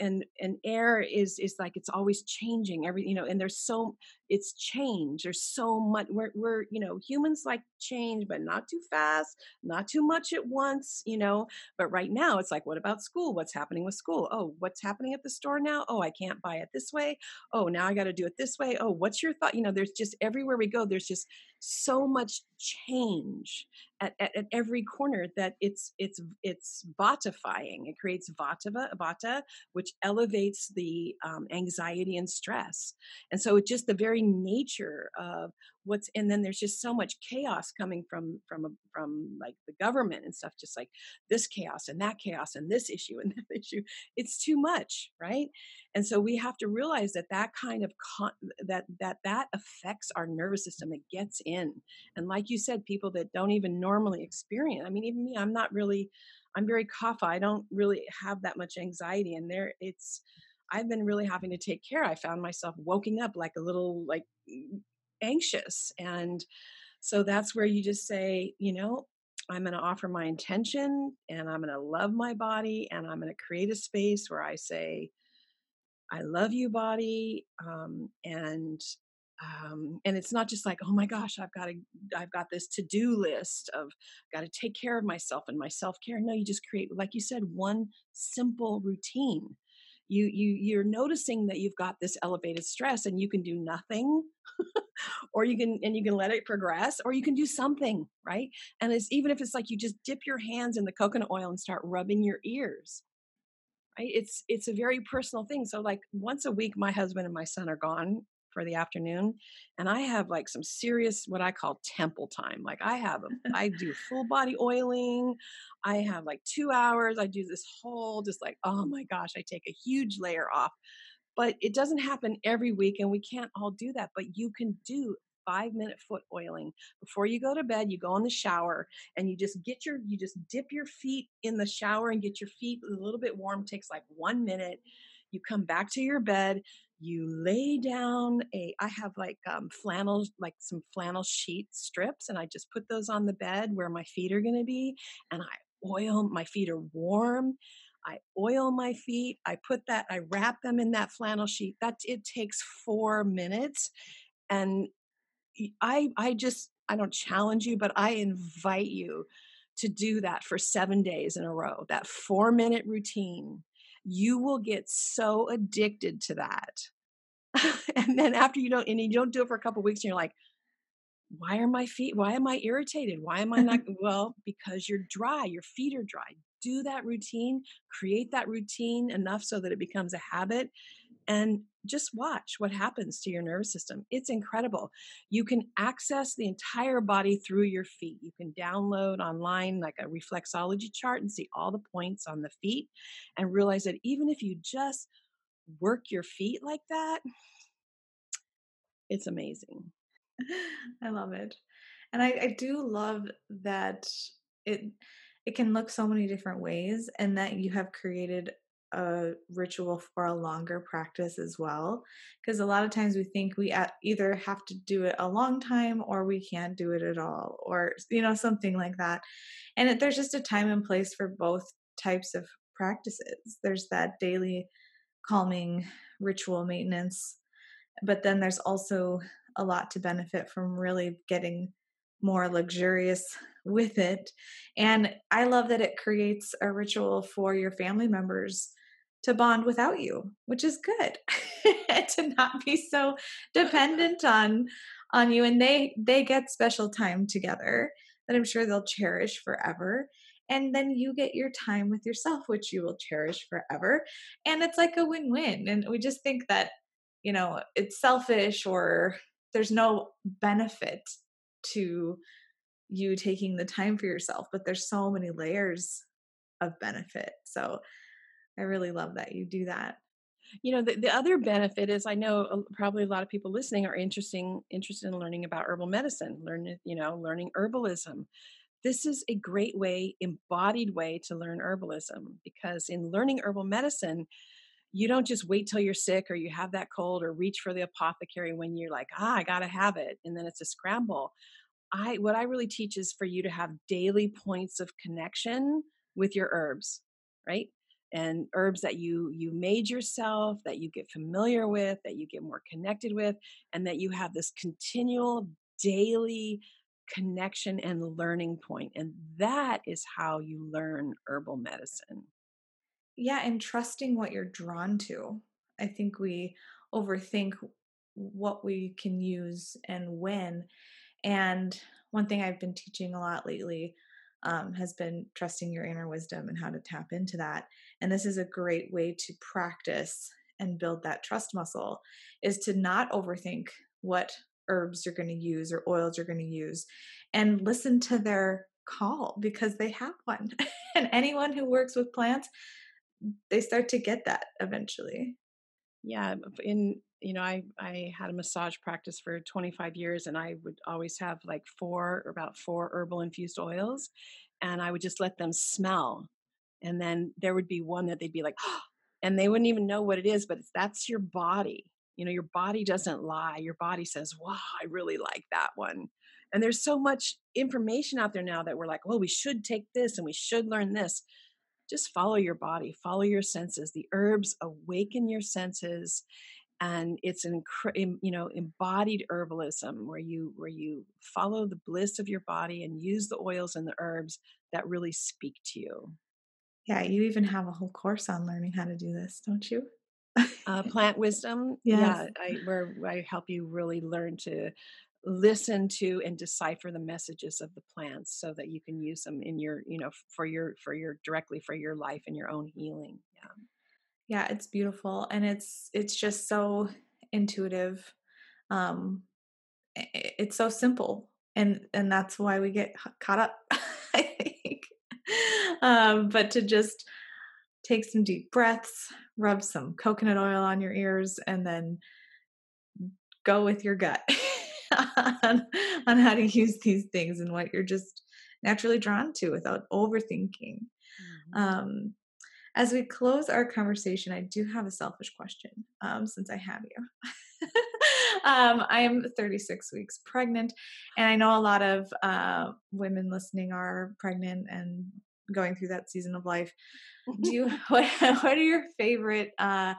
and and air is is like it's always changing every you know and there's so it's change there's so much we're, we're you know humans like change but not too fast not too much at once you know? But right now it's like what about school? What's happening with school? Oh what's happening at the store now? Oh i can't buy it this way. Oh now i got to do it this way. Oh what's your thought you know there's just everywhere we go there's just so much change at, at, at every corner that it's it's it's vatifying it creates vata vata which elevates the um, anxiety and stress. And so it just the very nature of what's and then there's just so much chaos coming from from from like the government and stuff just like this chaos and that chaos and this issue and that issue it's too much right? And so we have to realize that that kind of con- that that that affects our nervous system it gets in. And like you said people that don't even normally experience i mean even me i'm not really i'm very kapha i don't really have that much anxiety and there it's I've been really having to take care. I found myself woken up like a little like anxious. And so that's where you just say, you know, I'm going to offer my intention and I'm going to love my body and I'm going to create a space where I say, I love you, body. Um, and um, and it's not just like oh my gosh i've got to i've got this to-do list of got to take care of myself and my self-care no you just create like you said one simple routine you you you're noticing that you've got this elevated stress and you can do nothing or you can and you can let it progress or you can do something right? And it's even if it's like you just dip your hands in the coconut oil and start rubbing your ears right? It's it's a very personal thing. So like once a week my husband and my son are gone for the afternoon and i have like some serious what i call temple time like i have a, I do full body oiling i have like two hours i do this whole just like oh my gosh i take a huge layer off but it doesn't happen every week and we can't all do that but you can do five minute foot oiling before you go to bed you go in the shower and you just get your you just dip your feet in the shower and get your feet a little bit warm it takes like one minute you come back to your bed you lay down a i have like um, flannel like some flannel sheet strips and i just put those on the bed where my feet are going to be and i oil my feet are warm i oil my feet i put that i wrap them in that flannel sheet that it takes four minutes and i i just i don't challenge you but i invite you to do that for seven days in a row that four minute routine you will get so addicted to that. and then after you don't, and you don't do it for a couple weeks, and you're like, why are my feet, why am I irritated? Why am I not? well, because you're dry, your feet are dry. Do that routine, create that routine enough so that it becomes a habit and just watch what happens to your nervous system. It's incredible. You can access the entire body through your feet. You can download online like a reflexology chart and see all the points on the feet and realize that even if you just work your feet like that, it's amazing. I love it. And I, I do love that it it can look so many different ways and that you have created a ritual for a longer practice as well because a lot of times we think we either have to do it a long time or we can't do it at all or you know something like that and it, there's just a time and place for both types of practices there's that daily calming ritual maintenance but then there's also a lot to benefit from really getting more luxurious with it. And I love that it creates a ritual for your family members to bond without you, which is good. to not be so dependent on on you and they they get special time together that I'm sure they'll cherish forever. And then you get your time with yourself, which you will cherish forever. And it's like a win win. And we just think that, you know, it's selfish or there's no benefit to you taking the time for yourself, but there's so many layers of benefit. So I really love that you do that. You know, the, the other benefit is I know probably a lot of people listening are interesting interested in learning about herbal medicine, learn you know, learning herbalism. This is a great way, embodied way to learn herbalism because in learning herbal medicine, you don't just wait till you're sick or you have that cold or reach for the apothecary when you're like, ah, I gotta have it, and then it's a scramble. I what I really teach is for you to have daily points of connection with your herbs, right? And herbs that you you made yourself, that you get familiar with, that you get more connected with, and that you have this continual daily connection and learning point. And that is how you learn herbal medicine. Yeah, and trusting what you're drawn to. I think we overthink what we can use and when. And one thing I've been teaching a lot lately um, has been trusting your inner wisdom and how to tap into that. And this is a great way to practice and build that trust muscle is to not overthink what herbs you're going to use or oils you're going to use and listen to their call because they have one. and anyone who works with plants, they start to get that eventually. Yeah, in you know, I I had a massage practice for 25 years, and I would always have like four, about four herbal infused oils, and I would just let them smell, and then there would be one that they'd be like, oh, and they wouldn't even know what it is, but that's your body. You know, your body doesn't lie. Your body says, "Wow, I really like that one." And there's so much information out there now that we're like, "Well, we should take this and we should learn this." Just follow your body, follow your senses. The herbs awaken your senses and it's an you know embodied herbalism where you where you follow the bliss of your body and use the oils and the herbs that really speak to you yeah you even have a whole course on learning how to do this don't you uh, plant wisdom yes. yeah I, where i help you really learn to listen to and decipher the messages of the plants so that you can use them in your you know for your for your directly for your life and your own healing yeah yeah it's beautiful and it's it's just so intuitive um it's so simple and and that's why we get caught up i think um but to just take some deep breaths rub some coconut oil on your ears and then go with your gut on, on how to use these things and what you're just naturally drawn to without overthinking mm-hmm. um as we close our conversation, I do have a selfish question um, since I have you. um, I am 36 weeks pregnant, and I know a lot of uh, women listening are pregnant and going through that season of life. Do you, what, what are your favorite uh,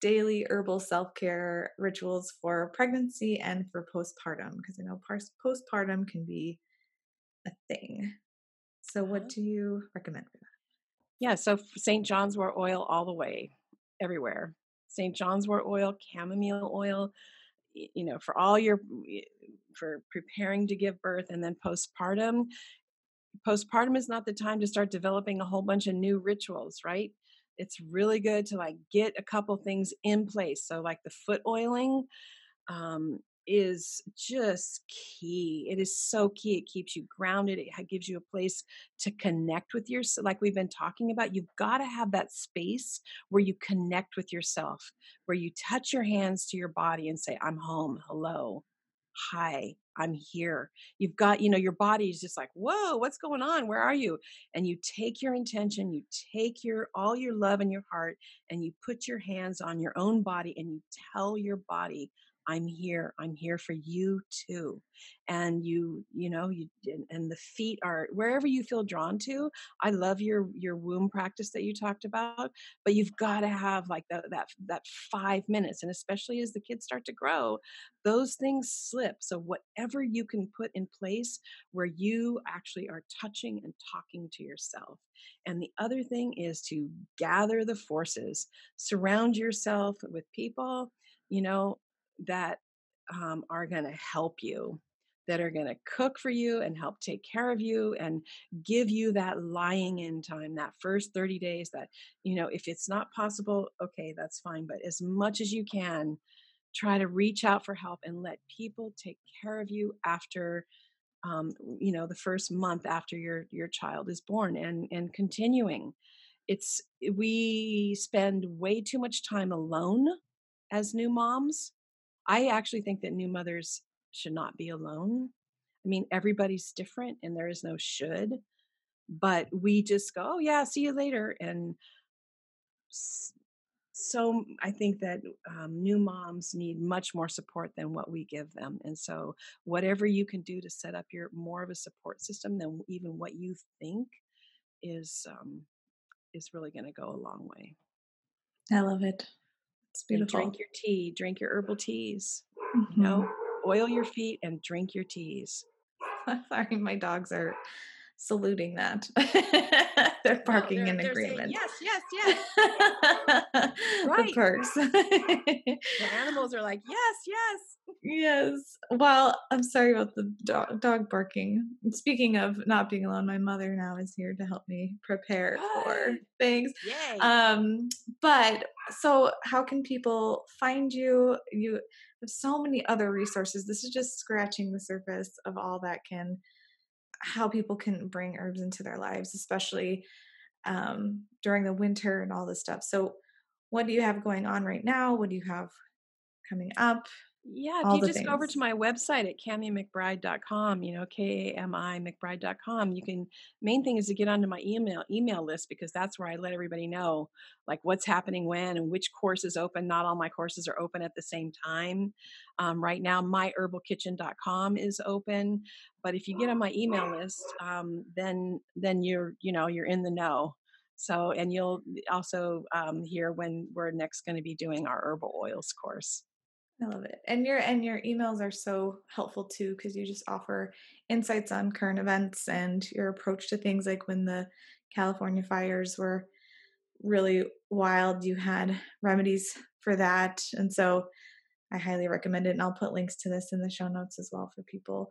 daily herbal self care rituals for pregnancy and for postpartum? Because I know postpartum can be a thing. So, what uh-huh. do you recommend for that? Yeah, so St. John's wort oil all the way, everywhere. St. John's wort oil, chamomile oil, you know, for all your for preparing to give birth and then postpartum. Postpartum is not the time to start developing a whole bunch of new rituals, right? It's really good to like get a couple things in place. So like the foot oiling, um, is just key. It is so key. It keeps you grounded. It gives you a place to connect with yourself. Like we've been talking about, you've got to have that space where you connect with yourself, where you touch your hands to your body and say, I'm home. Hello. Hi. I'm here. You've got, you know, your body is just like, whoa, what's going on? Where are you? And you take your intention, you take your all your love in your heart, and you put your hands on your own body and you tell your body, I'm here. I'm here for you too. And you, you know, you and the feet are wherever you feel drawn to. I love your your womb practice that you talked about, but you've got to have like that that that 5 minutes and especially as the kids start to grow, those things slip. So whatever you can put in place where you actually are touching and talking to yourself. And the other thing is to gather the forces. Surround yourself with people you know that um, are going to help you that are going to cook for you and help take care of you and give you that lying in time that first 30 days that you know if it's not possible okay that's fine but as much as you can try to reach out for help and let people take care of you after um, you know the first month after your your child is born and and continuing. It's we spend way too much time alone as new moms i actually think that new mothers should not be alone i mean everybody's different and there is no should but we just go oh yeah see you later and so I think that um, new moms need much more support than what we give them, and so whatever you can do to set up your more of a support system than even what you think is um, is really going to go a long way. I love it. It's beautiful. And drink your tea. Drink your herbal teas. Mm-hmm. You know, oil your feet and drink your teas. Sorry, my dogs are saluting that. they're barking oh, they're, in they're agreement. Saying, yes, yes, yes. right. The perks. the animals are like, yes, yes. Yes. Well, I'm sorry about the dog, dog barking. Speaking of not being alone, my mother now is here to help me prepare for things. Yay. Um, but so how can people find you? You have so many other resources. This is just scratching the surface of all that can how people can bring herbs into their lives, especially um, during the winter and all this stuff. So, what do you have going on right now? What do you have coming up? Yeah, if you just things. go over to my website at kamimcbride.com, you know, K-A-M-I McBride.com, you can, main thing is to get onto my email, email list because that's where I let everybody know like what's happening when and which course is open. Not all my courses are open at the same time. Um, right now, myherbalkitchen.com is open, but if you get on my email list, um, then, then you're, you know, you're in the know. So, and you'll also um, hear when we're next going to be doing our herbal oils course. I love it. And your and your emails are so helpful too because you just offer insights on current events and your approach to things like when the California fires were really wild, you had remedies for that. And so I highly recommend it and I'll put links to this in the show notes as well for people.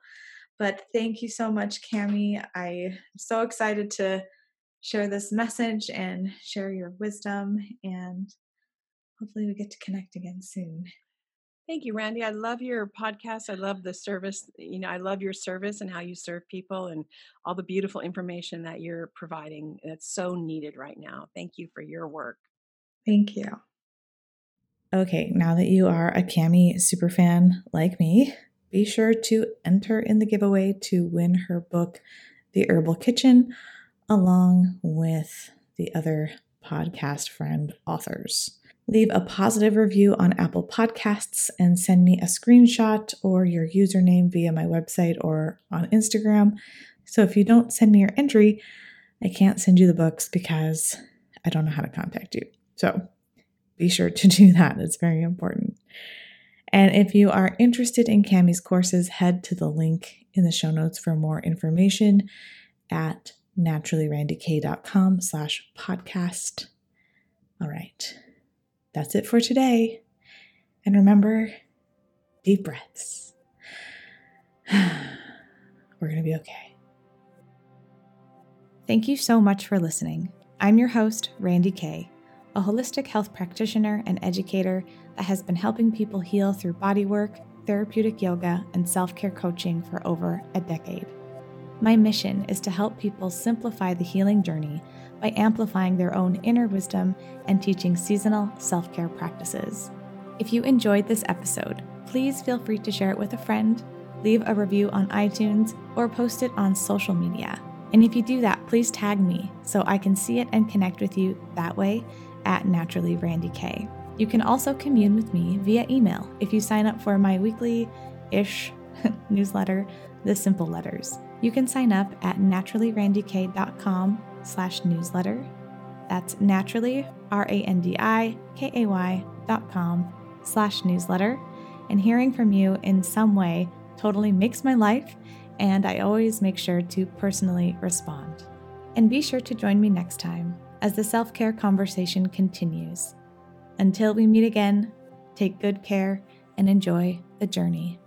But thank you so much, Kami. I'm so excited to share this message and share your wisdom and hopefully we get to connect again soon. Thank you, Randi. I love your podcast. I love the service. You know, I love your service and how you serve people and all the beautiful information that you're providing. that's so needed right now. Thank you for your work. Thank you. Okay, now that you are a Kami superfan like me, be sure to enter in the giveaway to win her book, The Herbal Kitchen, along with the other podcast friend authors leave a positive review on Apple Podcasts and send me a screenshot or your username via my website or on Instagram. So if you don't send me your entry, I can't send you the books because I don't know how to contact you. So be sure to do that. It's very important. And if you are interested in Kami's courses, head to the link in the show notes for more information at naturallyrandikay.com slash podcast. All right. That's it for today. And remember, deep breaths. We're going to be okay. Thank you so much for listening. I'm your host, Randi Kay, a holistic health practitioner and educator that has been helping people heal through bodywork, therapeutic yoga, and self care coaching for over a decade. My mission is to help people simplify the healing journey by amplifying their own inner wisdom and teaching seasonal self care practices. If you enjoyed this episode, please feel free to share it with a friend, leave a review on iTunes, or post it on social media. And if you do that, please tag me so I can see it and connect with you that way at Naturally Randi K. You can also commune with me via email if you sign up for my weekly ish newsletter, The Simple Letters. You can sign up at naturallyrandikay.com slash newsletter. That's naturally, R A N D I K A Y dot com slash newsletter. And hearing from you in some way totally makes my life, and I always make sure to personally respond. And be sure to join me next time as the self care conversation continues. Until we meet again, take good care and enjoy the journey.